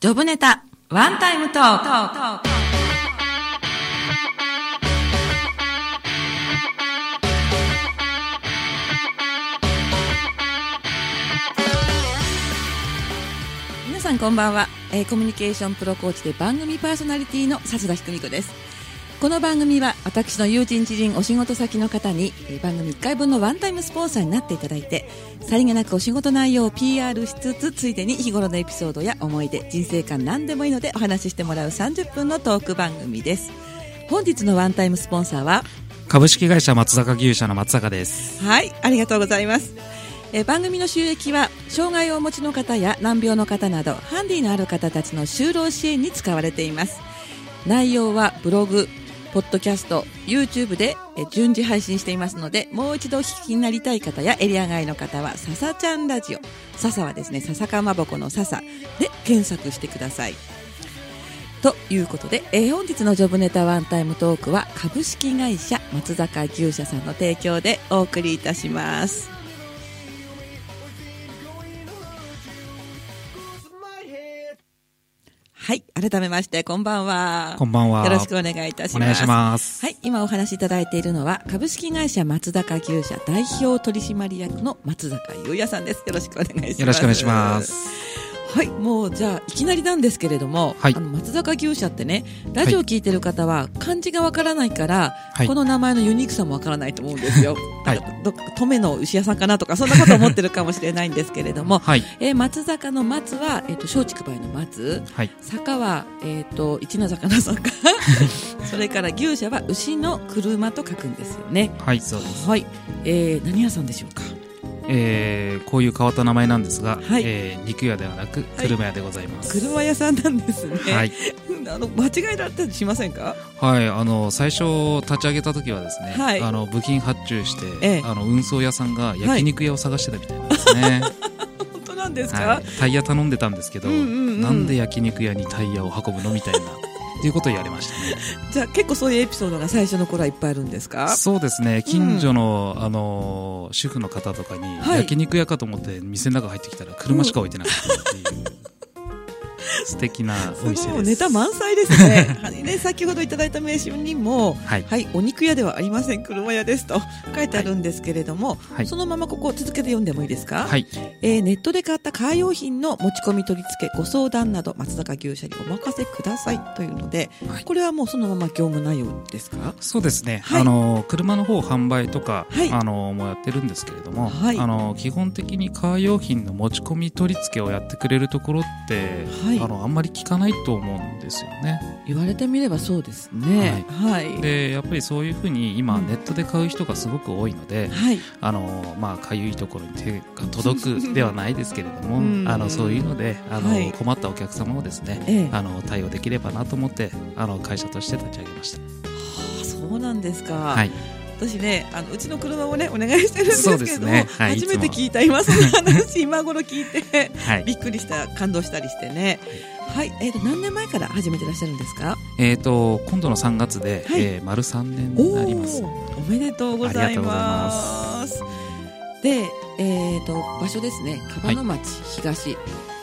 ジョブネタ、ワンタイムトーク。皆さんこんばんは、えーコミュニケーションプロコーチで番組パーソナリティの笹田ひくみ子ですこの番組は私の友人知人お仕事先の方にえー番組1回分のワンタイムスポンサーになっていただいてさりげなくお仕事内容を PR しつつついでに日頃のエピソードや思い出人生観何でもいいのでお話ししてもらう30分のトーク番組です本日のワンタイムスポンサーは株式会社松坂牛舎の松坂です。はい、ありがとうございます。えー番組の収益は障害をお持ちの方や難病の方などハンディのある方たちの就労支援に使われています内容はブログポッドキャスト YouTube で順次配信していますのでもう一度お聞きになりたい方やエリア外の方はささちゃんラジオ。笹はですね笹かまぼこの笹で検索してください。ということで、えー本日のジョブネタワンタイムトークは株式会社松坂牛舎さんの提供でお送りいたします。はい改めましてこんばんはこんばんは。よろしくお願いいたしますお願いします。はい、今お話しいただいているのは株式会社松坂牛舎代表取締役の松坂優也さんですよろしくお願いしますよろしくお願いします。はい、もうじゃあいきなりなんですけれども、はいあの松坂牛舎ってねラジオ聞いてる方は漢字がわからないから、はいこの名前のユニークさもわからないと思うんですよ。はいど登米の牛屋さんかなとかそんなこと思ってるかもしれないんですけれども、はい。えー松坂の松はえっ、と松竹梅の松、はい。坂はえっ、と一の坂の坂、それから牛舎は牛の車と書くんですよね。はい、そうです。はい、えー、何屋さんでしょうか？えー、こういう変わった名前なんですが、はいえー、肉屋ではなく、はい車屋でございます。車屋さんなんですね。はい。あの間違えられたりしませんか？はい、あの、最初立ち上げた時はですね、はいあの、部品発注して、ええあの、運送屋さんが焼肉屋を探してたみたいなんですね。本当なんですか？はい。タイヤ頼んでたんですけど、うんうんうんなんで焼肉屋にタイヤを運ぶの？みたいな、っていうことを言われましたね。じゃあ結構そういうエピソードが最初の頃はいっぱいあるんですか？そうですね。近所の、あの主婦の方とかに、はい。焼肉屋かと思って店の中入ってきたら車しか置いてなかったって素敵なお店です。ネタ満載ですね。はいね先ほどいただいた名刺にもはい。はい、お肉屋ではありません車屋ですと書いてあるんですけれども、はい。そのままここ続けて読んでもいいですか、はい。えーネットで買ったカー用品の持ち込み取り付けご相談など松坂牛舎にお任せくださいというので、はい。これはもうそのまま業務内容ですか？そうですね、はい。あの車の方販売とか、はい。あのもやってるんですけれども、はい。あの基本的にカー用品の持ち込み取り付けをやってくれるところって、はい。あのあんまり聞かないと思うんですよね。言われてみればそうですね。はい。でやっぱりそういうふうに今うん。ネットで買う人がすごく多いので、はい。あのまあかゆいところに手が届くではないですけれども、うん。あのそういうのであの、はい。困ったお客様をですね、ええ。あの対応できればなと思ってあの会社として立ち上げました。あそうなんですか、はい、私ねあのうちの車をねお願いしてるんですけれども、ね。はい初めて聞いた今その話 今頃聞いてはい。びっくりした感動したりしてね。はい、えー、と何年前から始めてらっしゃるんですか？えー、と今度の3月で、はい。えー丸3年になります。おめでとうございまます。で、えー、と場所ですね。樺野町東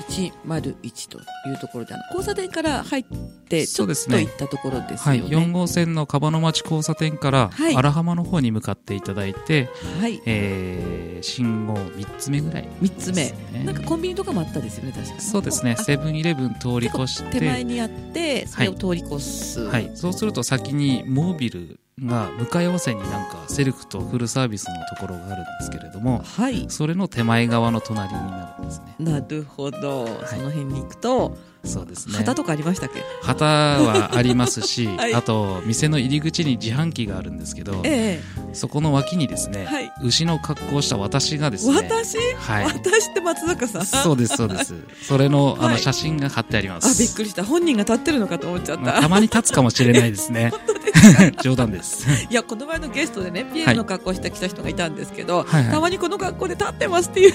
101というところで、あの交差点から入ってちょっとそうですね。行ったところですはい、よね4号線の樺野町交差点からはい。荒浜の方に向かっていただいて、はい。えー信号3つ目ぐらい3つ目。なんかコンビニとかもあったですよね確か。そうですね。あセブンイレブン通り越して手前にあってそれを通り越す、はい、そうすると先にモービルが向かい合わせになんかセルフとフルサービスのところがあるんですけれどもはい。それの手前側の隣になるんですね。なるほど、その辺に行くとそうですね。旗とかありましたっけ？旗はありますし、はい。あと店の入り口に自販機があるんですけどえそこの脇にですね、はい。牛の格好をした私がでえすね私、はい。私って松坂さん？そうですそうです。それのあはい。の写真が貼ってありまあす、びっくりした。本人が立ってるのかと思っちゃった。まあたまに立つかもしれないですね。冗談です。いやこの前のゲストでねピエールの格好してきた人がいたんですけど、はい。はい。たまにこの格好で立ってますっていう。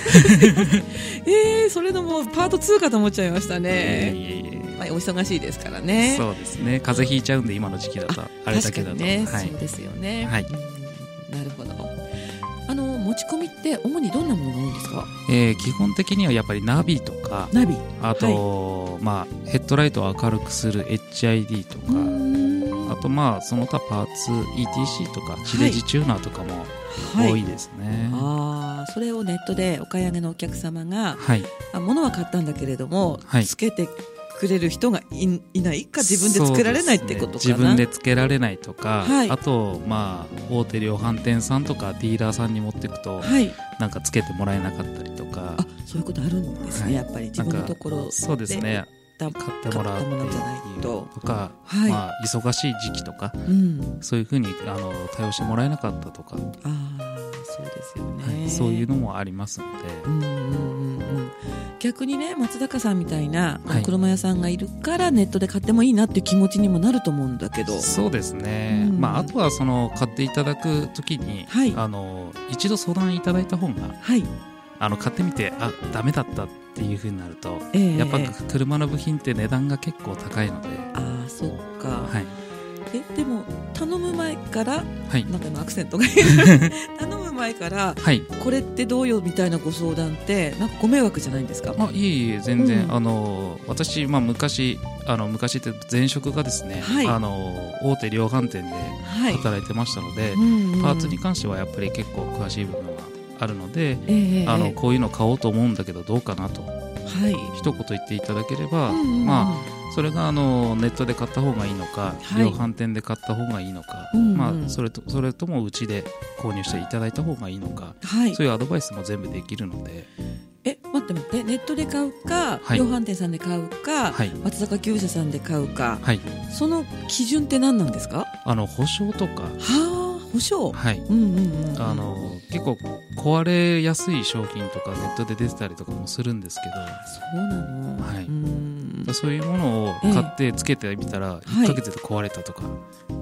えー、それのもうパート2かと思っちゃいましたいえね、いえいえまあ、お忙しいですからね。そうですね。風邪ひいちゃうんで今の時期だとあれだけだと。ね、はい。そうですよね、はい。うん。なるほど。あの持持ち込みって主にどんなものが多いんですか？えー基本的にはやっぱりナビとかナビ。あと、まあ、ヘッドライトを明るくする HID とか、あとまあその他パーツ ETC とか地デジチューナーとかも多いですね。ああそれをネットでお買い上げのお客様がはい、あ物は買ったんだけれども、はい。つけてくれる人がいいないか自分で作られないってことかな、ね。自分でつけられないとか、はい。あとまあ大手量販店さんとかディーラーさんに持っていくと、はい。なんかつけてもらえなかったりとか。あそういうことあるんですね、はい。やっぱり自分のところで。そうですね買っ買ってもらうものじゃないと。とか、はい、まあ、忙しい時期とかうん。そういうふうにあの対応してもらえなかったとか、ああそうですよね、はいそういうのもありますので、うんうんうんうん。逆にね松坂さんみたいなはい。車屋さんがいるからネットで買ってもいいなっていう気持ちにもなると思うんだけど。そうですね、うん。まあ、あとはその買っていただくときに、はい。あの一度相談いただいた方がはい、あの買ってみてあダメだったっていうふうになるとええやっぱええ車の部品って値段が結構高いので、ああそっか、はい。えでも頼む前からはい。なんか今アクセントが 頼む前からはい。これってどうよみたいなご相談ってなんかご迷惑じゃないんですか？あいえいえ全然、うん。あの私、まあ、昔あの昔って前職がですね、はい。あの大手量販店ではい、働いてましたので、うんうん。パーツに関してはやっぱり結構詳しい部分があるので、ええあのこういうの買おうと思うんだけどどうかなと。はい。一言言っていただければ、うんうんうん。まあそれがあのネットで買った方がいいのか、はい。量販店で買った方がいいのか、うんうん。まあ、それとそれともうちで購入していただいた方がいいのか、はい。そういうアドバイスも全部できるので、え待って待ってネットで買うか、はい。量販店さんで買うか、はい。松坂牛舎さんで買うかはい、その基準って何なんですか？あの保証とか、はあ保証はい、うんうんうん。うんあの結構壊れやすい商品とかネットで出てたりとかもするんですけそうなの。はい。うそういうものを買ってつけてみたらはい。1ヶ月で壊れたとか、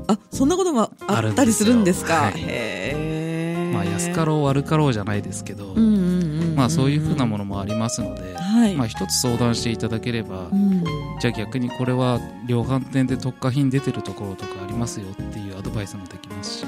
あそんなこともあったりするんですか？はい。へえ。まあ、安かろう悪かろうじゃないですけど、うんうんうんうんまあ、そういうふうなものもありますので、はい、まあ、一つ相談していただければ、うん。じゃあ逆にこれは量販店で特価品出てるところとかありますよっていうアドバイスもできますし、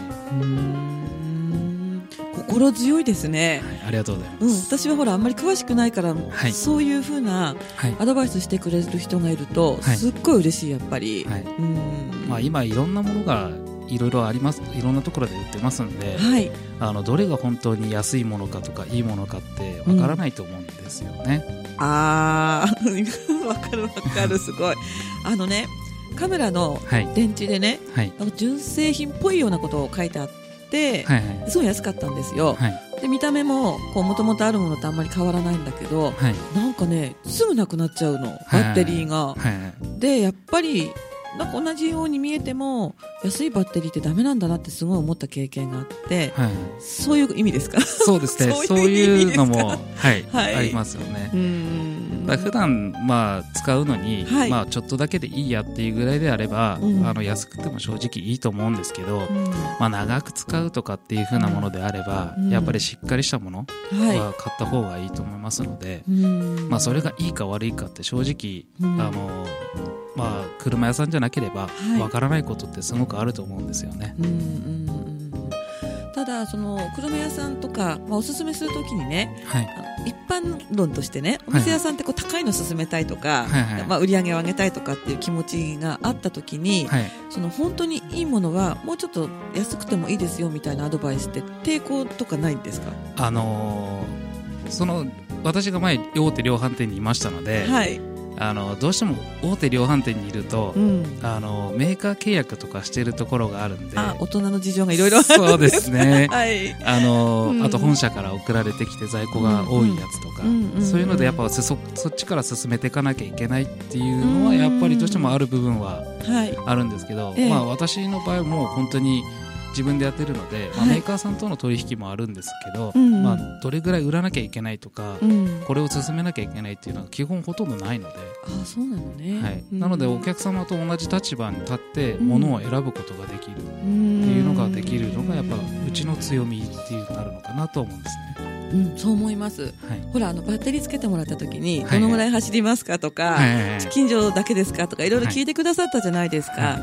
心強いですね。い、ありがとうございうん、ます。私はほらあんまり詳しくないから、はい。そういうふうなはい。アドバイスしてくれる人がいると、はい。すっごい嬉しいやっぱり、はい。うん。まあ、今いろんなものがいろいろあります。いろんなところで売ってますんで、はい。あのどれが本当に安いものかとかいいものかってわからないと思うんですよね。あー。わかるわかるすごい。あのねカメラのはい。電池でねはい。純正品っぽいようなことを書いてあって、はいはい。すごい安かったんですよ、はい。で見た目ももともとあるものとあんまり変わらないんだけどはい。なんかねすぐなくなっちゃうの。バッテリーが、でやっぱりなんか同じように見えても安いバッテリーってダメなんだなってすごい思った経験があってはいそういう意味ですか？そうですね。そういうのもはい、はい。ありますよね。う。んだ普段まあ使うのに、はい。まあちょっとだけでいいやっていうぐらいであれば、うん。あの安くても正直いいと思うんですけど、うん。まあ長く使うとかっていう風なものであれば、うん。やっぱりしっかりしたものはは買った方がいいと思いますので、い、うん。まあそれがいいか悪いかって正直、うん。あのまあ車屋さんじゃなければはい。わからないことってすごくあると思うんですよね。うんうんうんただその車屋さんとか、まあ、おすすめするときにねはい。一般論としてねお店屋さんってこう高いの勧めたいとか、はいはい。まあ、売り上げを上げたいとかっていう気持ちがあったときに、はい。その本当にいいものはもうちょっと安くてもいいですよみたいなアドバイスって抵抗とかないんですか、あのーその私が前大手量販店にいましたので、はい、あのどうしても大手量販店にいると、うん、あのメーカー契約とかしてるところがあるんで。あ大人の事情がいろいろあるんそうですね。はい。あの、うん。あと本社から送られてきて在庫が多いやつとか、うんうんそういうのでやっぱそそそっちから進めていかなきゃいけないっていうのはうんやっぱりどうしてもある部分ははい。あるんですけど、ええ。まあ私の場合はもう本当に自分でやってるので、まあ、はい。メーカーさんとの取引もあるんですけど、まあ、どれぐらい売らなきゃいけないとか、うん、これを進めなきゃいけないっていうのは基本ほとんどないので、あそうなのね、はい、うん。なのでお客様と同じ立場に立ってうん。物を選ぶことができるっていうのができるのがやっぱうちの強みっていうなるのかなと思うんですね。うん、そう思います。はい。ほらあのバッテリーつけてもらった時に、はい。どのぐらい走りますかとか、はいはいはい近所だけですかとかいろいろ聞いてくださったじゃないですか、は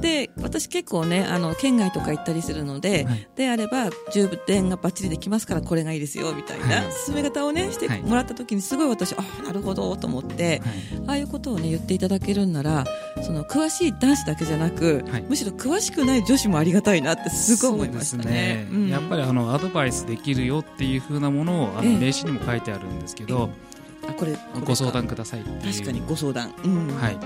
で私結構ねあの県外とか行ったりするので、はい。であれば充電がバッチリできますからこれがいいですよみたいな、はい。進め方をねしてもらった時にすごい私、ああなるほどと思って、はい。ああいうことをね言っていただけるんならその詳しい男子だけじゃなく、はい。むしろ詳しくない女子もありがたいなってすごい思いましたね。ね。うん。やっぱりあのアドバイスできるよっていう風なものをあのええ。名刺にも書いてあるんですけど、あこれこれか。ご相談ください確かにご相談、うん。はい。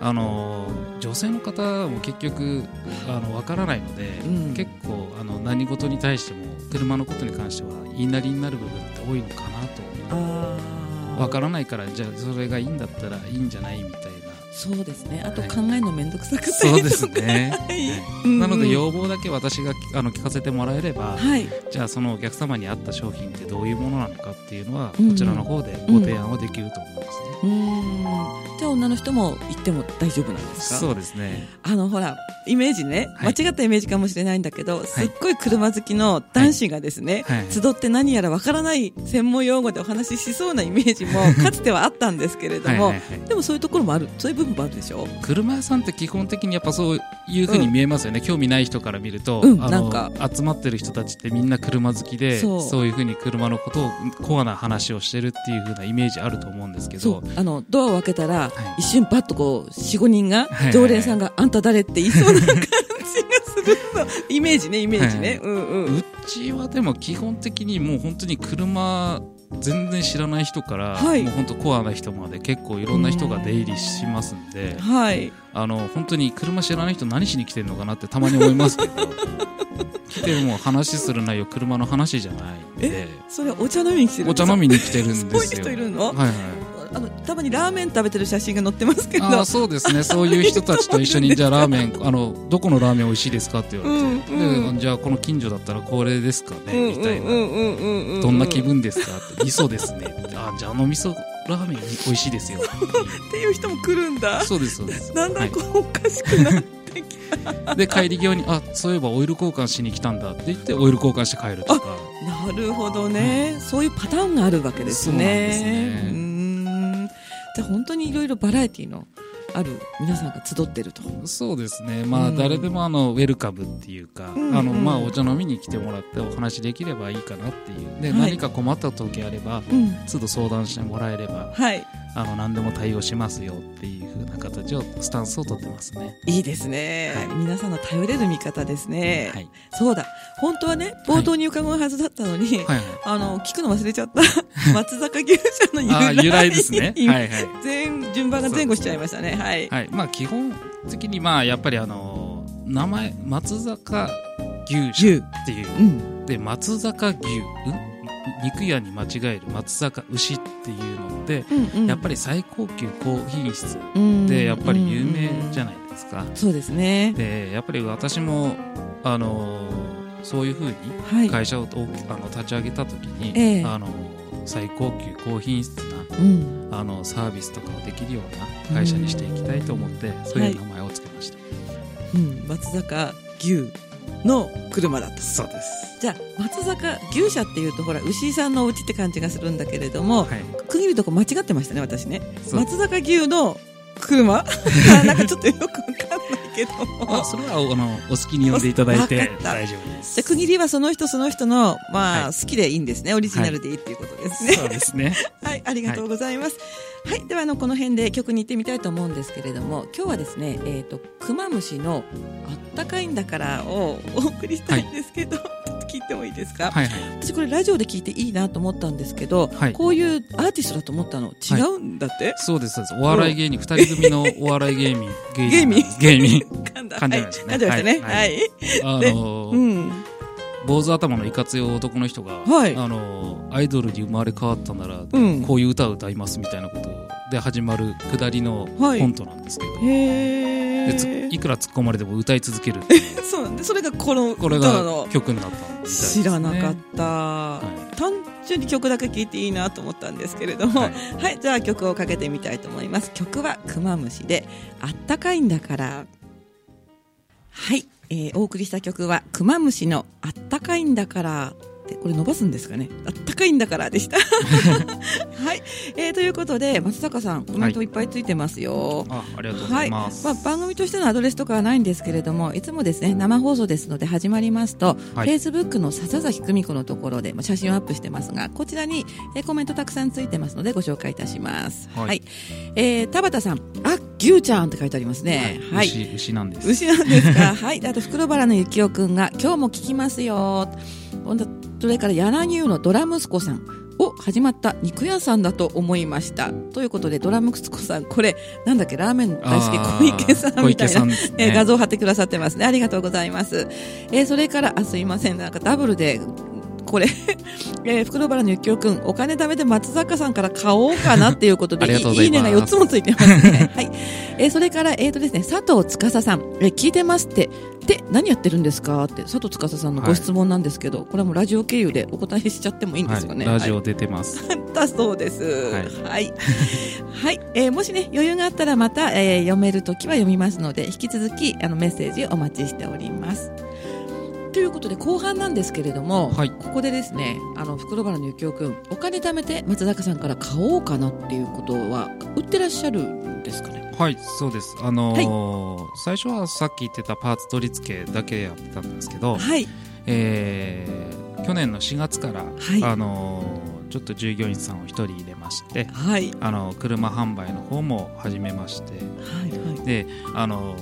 あの女性の方も結局あの分からないので、うん。結構あの何事に対しても車のことに関しては言いなりになる部分って多いのかなと。分からないからじゃあそれがいいんだったらいいんじゃないみたいなそうですね。あとはい考えるの面倒くさくて。そうですね、なので要望だけ私があの聞かせてもらえれば、はい。じゃあそのお客様に合った商品ってどういうものなのかっていうのは、うんこちらの方でご提案はできると思いますね、うーんじゃあ女の人も行っても大丈夫なんですか？そうですね。あのほらイメージね、はい。間違ったイメージかもしれないんだけど、すっごい車好きの男子がですね、はい。集って何やらわからない専門用語でお話ししそうなイメージもかつてはあったんですけれども、でもそういうところもあるそういう部分もあるでしょ？車屋さんって基本的にやっぱそういうふうに見えますよね、興味ない人から見ると、うんなんか。集まってる人たちってみんな車好きでそそうういうふうに車のことをコアな話をしてるっていうふうなイメージあると思うんですけど。あのドアを開けたら、い一瞬パッとこう45人が、はい常連さんがあんた誰って言いそうな感じがするの。イメージねイメージね、はい。うんうん。うちはでも基本的にもう本当に車全然知らない人から、はい。もう本当コアな人まで結構いろんな人が出入りしますんで、はい。あの本当に車知らない人何しに来てるのかなってたまに思いますけど 来ても話する内容車の話じゃないんで。それはお茶飲みに来てるお茶飲みに来てるんですよ。人いるの、はいはいあのたまにラーメン食べてる写真が載ってますけど。そうですね。そういう人たちと一緒に じゃあラーメンあのどこのラーメン美味しいですかって言われて、うんうん。でじゃあこの近所だったらこれですかうんねみたいな、うんうん。うんうんどんな気分ですかって。味噌ですね。あじゃああの味噌ラーメン美味しいですよ。っていう人も来るんだ。そうですそうです。だんだんこう、おかしくなって で帰り際にあそういえばオイル交換しに来たんだって言ってオイル交換して帰るとか。なるほどね、そういうパターンがあるわけですそうなんですね。ねうーんじゃあ本当にいろいろバラエティーのある皆さんが集ってると。そうですね。まあ、うん。誰でもあのウェルカムっていうか、うん。あのうん。まあお茶飲みに来てもらってお話できればいいかなっていう。で、はい。何か困った時あればうん。都度相談してもらえればはい。あの何でも対応しますよっていう風な形をスタンスを取ってますね。いいですね、はい。皆さんの頼れる味方ですね、はい。そうだ。本当はね冒頭に伺うはずだったのに、はいはい。あの聞くの忘れちゃった。松坂牛舎の由来由来ですね。はいはい。全順番が前後しちゃいましたね。はい。はい。まあ基本的にまあやっぱりあの名前松坂牛舎っていう。うん。で松坂牛ん肉屋に間違える松坂牛っていうのってうんうん。やっぱり最高級高品質うんでやっぱり有名じゃないですか。そうですね。でやっぱり私もあのそういうふうにはい。会社をおあの立ち上げた時に、ええ。あの最高級高品質なうん。あのサービスとかをできるような会社にしていきたいと思って、そういう名前を付けました、うん、松坂牛の車だとそうです。じゃあ松坂牛舎っていうとほら牛井さんのお家って感じがするんだけれども、はい。区切るとこ間違ってましたね私ね。松坂牛の車？あ なんかちょっとよくわかんないけども。あそれはあのお好きに呼んでいただいて。大丈夫です。じゃあ区切りはその人その人のまあ、はい。好きでいいんですね。オリジナルでいいっていうことですね、そうですね。はい、ありがとうございます。はい、ではあのこの辺で曲に行ってみたいと思うんですけれども、今日はですね、えっ、とクマムシのあったかいんだからをお送りしたいんですけど、ちょっと聞いてもいいですか？はいはい。私これラジオで聞いていいなと思ったんですけど、はい。こういうアーティストだと思ったの？違うんだって？そうですそうです。お笑い芸人二人組の お笑い芸人。芸芸人？芸人。噛んだ。噛んじゃいましたね。はい。ね。ははい。い。あでのうん。坊主頭のいかつい男の人が、はい。あのアイドルに生まれ変わったなら、うん。こういう歌を歌いますみたいなことで始まる下りのはい。コントなんですけど、へでつえ。いくら突っ込まれても歌い続ける そうなんで、それがこの これが。曲になったね、知らなかった、は単純に曲だけ聴いていいなと思ったんですけれども、ははいい、じゃあ曲をかけてみたいと思います。曲はクマムシであったかいんだから。はい、えーお送りした曲はクマムシのあったかいんだからってこれ伸ばすんですかね？あった高いんだからでした。はい、えー、ということで松坂さんコメントい。っぱいついてますよ。あありがとうございます、はい。まあ、番組としてのアドレスとかはないんですけれどもいつもですね生放送ですので始まりますと、はい。Facebook の笹崎久美子のところでまあ写真をアップしてますがこちらに、えーコメントたくさんついてますのでご紹介いたします。は、はい。いえー田畑さん。あ牛ちゃんって書いてありますね。はい。牛牛なんです。牛なんですか？はい。あと袋原の幸男くんが今日も聞きますよそれから柳生のドラ息子さんお始まった肉屋さんだと思いました。ということでドラ息子さんこれなんだっけラーメン大好き小池さんみたいな。ね。えー画像を貼ってくださってますね。ありがとうございます、えーそれからあすいません。なんかダブルでこれ、えー、袋原の幸男くん、お金貯めて松坂さんから買おうかなっていうことで、いますいいねが4つもついてますね。はい。えーそれから、えっ、とですね、佐藤司さん、えー聞いてますって、で、何やってるんですかって、佐藤司さんのご質問なんですけど、これはもうラジオ経由でお答えしちゃってもいいんですかね。はい、ラジはいオ出てます、だそうです。ははいい。はい。えーもしね、余裕があったらまた、えー読めるときは読みますので、引き続き、あの、メッセージお待ちしております。ということで、後半なんですけれども、はいここでですね、あの、袋原のゆきおくん、お金貯めて松坂さんから買おうかなっていうことは、売ってらっしゃるんですかね？はいそうですあのー最初はさっき言ってたパーツ取り付けだけやってたんですけど、はい。えー去年の4月から、はいあのーちょっと従業員さんを1人入れましてはい。あの車販売の方も始めましてはい。はい。であの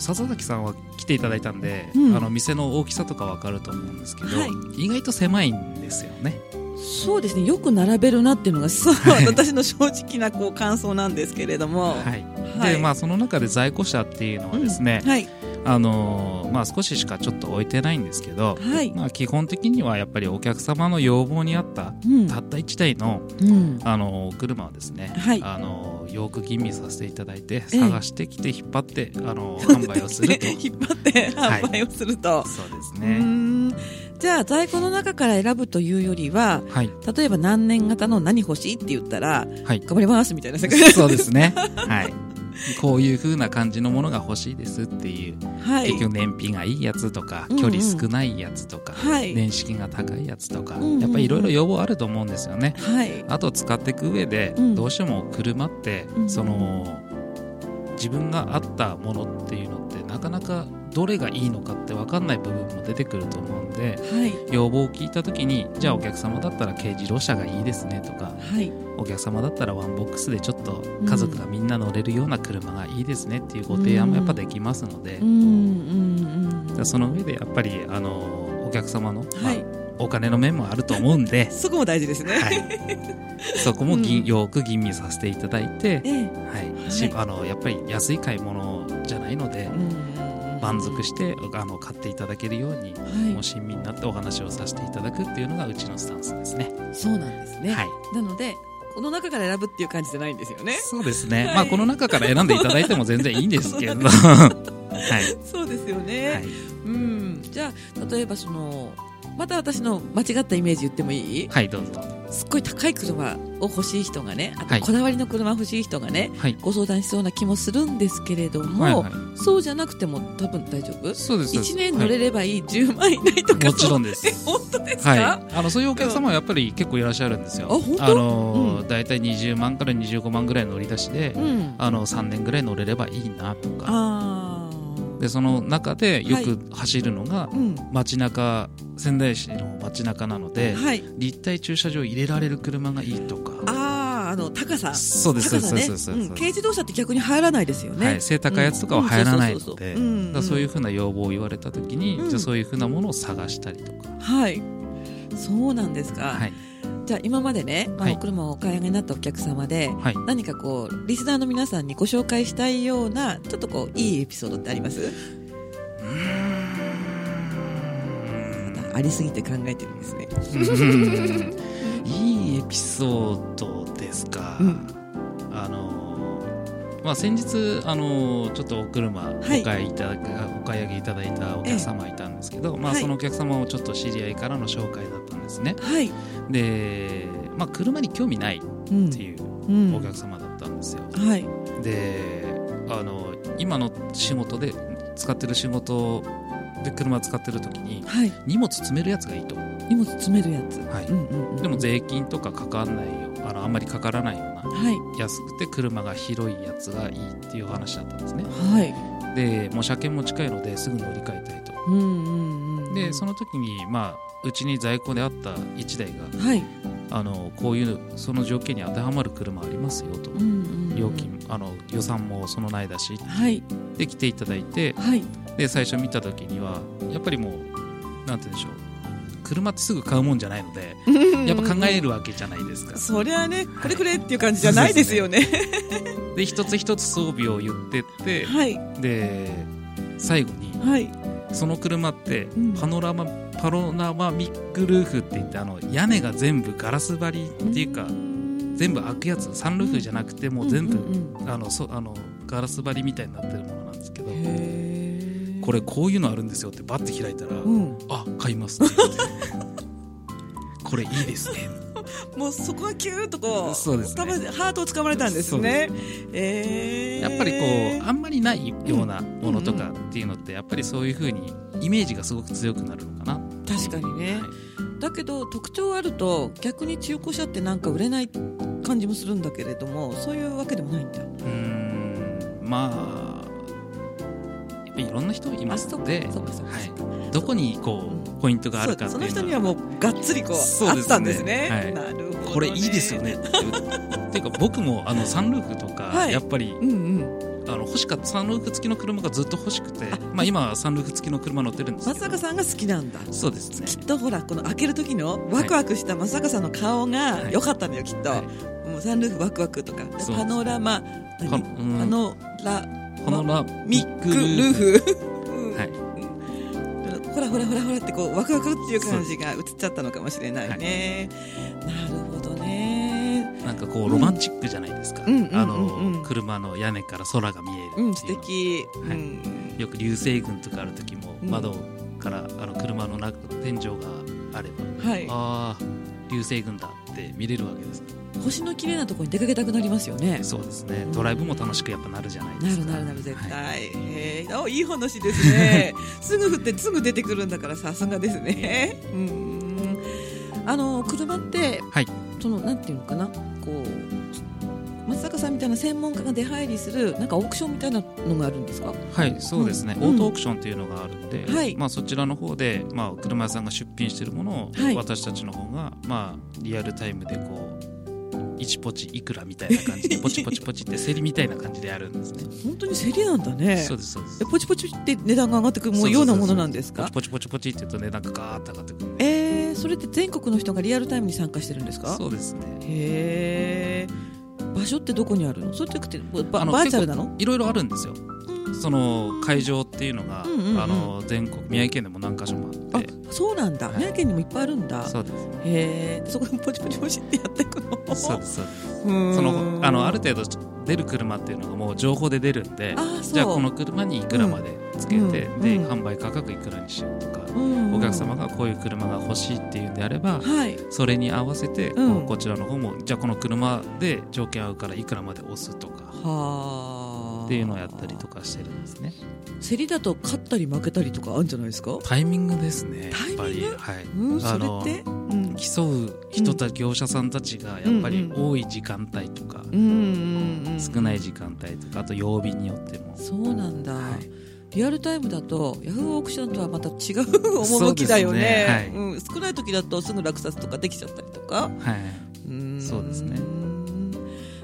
笹崎さんは来ていただいたんで、うんあの店の大きさとかわかると思うんですけど、はい意外と狭いんですよね。そうですね、よく並べるなっていうのが、そう、はい私の正直なこう感想なんですけれども。はいはいでまあその中で在庫車っていうのはですね、はい。あのーまあ、少ししかちょっと置いてないんですけど、はい。まあ、基本的にはやっぱりお客様の要望に合ったうん。たった1台の、うん。あのー車をですね、はいあのーよく吟味させていただいてええ。探してきて引っ張って、あのー販売をすると。引っ張ってはい販売をすると。そうですね。ん。じゃあ在庫の中から選ぶというよりははい。例えば何年型の何欲しいって言ったらはい。頑張りますみたいな世界。そうですね。はいこういう風な感じのものが欲しいですっていう、はい。結局燃費がいいやつとかうんうん。距離少ないやつとか、はい。年式が高いやつとか、うんうんうん。やっぱりいろいろ要望あると思うんですよね。はい。あと使っていく上で、うん。どうしても車って、うんその自分が合ったものっていうのってなかなかどれがいいのかって分かんない部分も出てくると思うんではい。要望を聞いた時にじゃあお客様だったら軽自動車がいいですねとかはい。お客様だったらワンボックスでちょっと家族がみんな乗れるような車がいいですねっていうご提案もやっぱできますので、その上でやっぱりあのお客様の、まあはいお金の面もあると思うんで、そこも大事ですね。はい、そこもぎんうん。よく吟味させていただいて、ええ。はい。しあのやっぱり安い買い物じゃないので、うん満足してあの買っていただけるように、はい。もう親身になってお話をさせていただくっていうのがうちのスタンスですね。そうなんですね。はい。なのでこの中から選ぶっていう感じじゃないんですよね。そうですね、はい。まあこの中から選んでいただいても全然いいんですけど。はい、そうですよね、はい、うん。じゃあ例えばそのまた私の間違ったイメージ言ってもいい？はい、どうぞすっごい高い車を欲しい人がねあはい。とこだわりの車欲しい人がね、はい。ご相談しそうな気もするんですけれども、はいはいそうじゃなくても多分大丈夫？そうですそうです。1年乗れればいい、10万以内とかもちろんでです。え 本当ですか、はい、あのそういうお客様はやっぱり結構いらっしゃるんですよ。あ本当？あのーうん。大体20万から25万ぐらい乗り出しで、うん。あの3年ぐらい乗れればいいなとか。あでその中でよく走るのがーうん。街中仙台市の街中なので、はい。立体駐車場入れられる車がいいとか。あああの高さ。そうです高さね。そうですそうん。軽自動車って逆に入らないですよね、はい、背高いやつとかは入らないのでそういうふうな要望を言われた時に、うん。じゃあそういうふうなものを探したりとか、はい。そうなんですか、はいじゃあ今までね、まあはいお車をお買い上げになったお客様ではい、何かこうリスナーの皆さんにご紹介したいようなちょっとこういいエピソードってあります？またありすぎて考えてるんですね。うん。いいエピソードですか、うん。あのまあ、先日あのちょっとお車おはい。買いいただくお買い上げいただいたお客様いたんですけど、まあ、はい。そのお客様をちょっと知り合いからの紹介だったんですね。はい、で、まあ、車に興味ないうんっていううん。お客様だったんですよ、はい。であの今の仕事で使ってる仕事で車使ってる時にはい。荷物詰めるやつがいいと。荷物詰めるやつ。はい。うんうんうん。でも税金とかかかんないよ。あのあんまりかからないようなはい。安くて車が広いやつがいいっていう話だったんですね。はい。でもう車検も近いのですぐ乗り換えたいと。うんうんうんでその時にまあうちに在庫であった1台がはい。あのこういうその条件に当てはまる車ありますよと。うんうんうん。料金あの予算もそのないだし。はい。で来ていただいてはい。で最初見た時にはやっぱりもうなんて言うんでしょう。車ってすぐ買うもんじゃないのでやっぱ考えるわけじゃないですか。そりゃねこれくれっていう感じじゃないですよね。で一つ一つ装備を言ってってはい。で最後にはいその車ってうん。パノラマパロナマミックルーフって言ってあの屋根が全部ガラス張りっていうか全部開くやつサンルーフじゃなくてもう全部あのそあのガラス張りみたいになってるものなんですけどこれこういうのあるんですよってバッて開いたらうん。あ買いますって言って。これいいですねもうそこはキューッとこうそうですね。ハートをつかまれたんですね。えー。やっぱりこうあんまりないようなものとかっていうのってやっぱりそういう風にイメージがすごく強くなるのかな。確かにね、はい。だけど特徴あると逆に中古車ってなんか売れない感じもするんだけれどもそういうわけでもないんだ。うーん。まあやっぱりいろんな人いますのではい。どこにこうポイントがあるかっていうのは。その人にはもうがっつりこうあったんですね、はい。なるほど、ね、これいいですよねっていう。か僕もあのサンルーフとか、はい。やっぱりうんうん。あの欲しかった。サンルーフ付きの車がずっと欲しくてあまあ、今はサンルーフ付きの車乗ってるんです松坂さんが好きなんだ。そうですね。きっとほらこの開ける時のワクワクした松坂さんの顔がはい。良かったのよきっと、はい。もうサンルーフワクワクとか。パノラマパノラパノラミックルーフ、うん。はい。うんほらほらほらほらってこうワクワクっていう感じが映っちゃったのかもしれないね、なるほどね。なんかこうロマンチックじゃないですか、うん。あうんの車の屋根から空が見えるっていうの。うん素敵、はい。うん。よく流星群とかある時もうん。窓からあの車の中天井があれば、はい。ああ流星群だって見れるわけです。星の綺麗なところに出かけたくなりますよね。そうですね。ドライブも楽しくやっぱなるじゃないですか。なるなるなる絶対、はい。へえ。あいい話ですね。すぐ降ってすぐ出てくるんだからさすがですね。うん。あの車って、はい。そのなんていうのかな。こう松坂さんみたいな専門家が出入りするなんかオークションみたいなのがあるんですか？はいそうですね、うん。オートオークションっていうのがあるんで、はい。まあ、そちらの方で、まあ、車屋さんが出品しているものを、はい。私たちの方が、まあ、リアルタイムでこう1ポチいくらみたいな感じで ポチポチポチって競りみたいな感じでやるんですね。本当に競りなんだね。そうですそうです。えポチポチって値段が上がってくるもうようなものなんですか？ポチポチポチポチって言うと値段がガーッと上がってくるえー、それって全国の人がリアルタイムに参加してるんですか？そうですね。へえ場所ってどこにあるの？それってくてバーチャルなの？いろいろあるんですよ。その会場っていうのが、うんうんうん。あの全国宮城県でも何か所もああって。そうなんだ、はい。宮城県にもいっぱいあるんだ。そうです。へえ。そこでポチポチポチってやっていくの？そうですそうです。そのあのある程度出る車っていうのがもう情報で出るんであそう。じゃあこの車にいくらまでつけて、うんで、うん。販売価格いくらにしようとか、うん。お客様がこういう車が欲しいっていうんであれば、はい。それに合わせて、うん。こうこちらの方もじゃあこの車で条件合うからいくらまで押すとかはあ。っていうのをやったりとかしてるんですね。競りだと勝ったり負けたりとかあるんじゃないですか？タイミングですねやっぱり。はい、うんそれって？うん。競う人たち、業者さんたちがやっぱり多い時間帯とか、うんうんうん。少ない時間帯とかあと曜日によっても。そうなんだ、はいリアルタイムだとヤフーオークションとはまた違う 趣だよね。ね。はい。うん、少ない時だとすぐ落札とかできちゃったりとか。はい、うん。そうですね。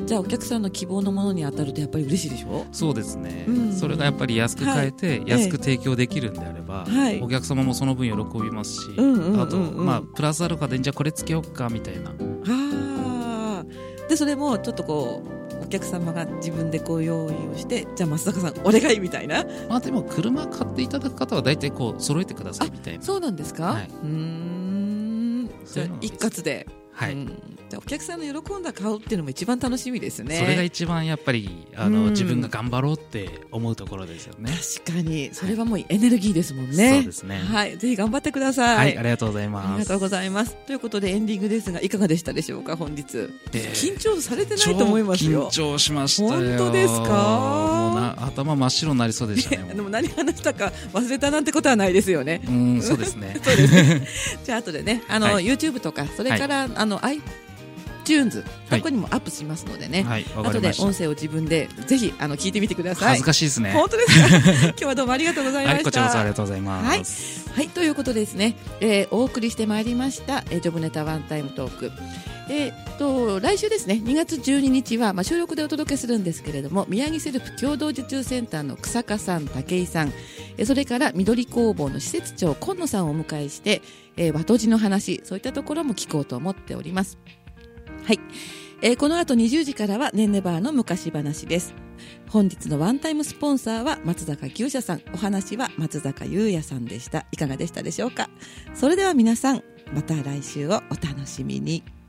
じゃあお客さんの希望のものに当たるとやっぱり嬉しいでしょ？そうですね、うん。それがやっぱり安く買えて、い。安く提供できるんであれば、はい。お客様もその分喜びますし、うんうんうんうん。あと、まあ、プラスアルファでじゃあこれつけようかみたいな。ああでそれもちょっとこうお客様が自分でこう用意をしてじゃあ松坂さんお願いみたいな。まあでも車買っていただく方は大体こう揃えてくださいみたいな。そうなんですか、はい。うーん。じゃあ一括で、はい、うん。じゃあお客さんの喜んだ顔っていうのも一番楽しみですね。それが一番やっぱりあの、うん。自分が頑張ろうって思うところですよね。確かに。それはもうエネルギーですもんね、そうですね。はい。ぜひ頑張ってください、はい、ありがとうございあます。りがとうございます。ということでエンディングですがいかがでしたでしょうか本日、えー緊張されてないと思いますよ。超緊張しましたよ。本当ですか？もうなあ頭真っ白になりそうでしたね でも何話したか忘れたなんてことはないですよね。うんそうですね。そうですね。じゃあ後でね、あの、はい。YouTube とか、それから、áno, aj iTunes はいここにもアップしますのでね。はい後で音声を自分でぜひあの聞いてみてください恥ず。かしいですね本当ですか？今日はどうもありがとうございました。はいこちらこそありがとうございますはいはい、ということでですね、えーお送りしてまいりました、えージョブネタワンタイムトーク。えーっと来週ですね2月12日は、まあ、収録でお届けするんですけれども宮城セルフ共同受注センターの草加さん武井さんえーそれから緑工房の施設長今野さんをお迎えして、えー和とじの話そういったところも聞こうと思っておりますはい、えーこの後20時からはねんねバーの昔話です。本日のワンタイムスポンサーは松坂牛舎さん。お話は松坂優也さんでした。いかがでしたでしょうか？それでは皆さんまた来週をお楽しみに。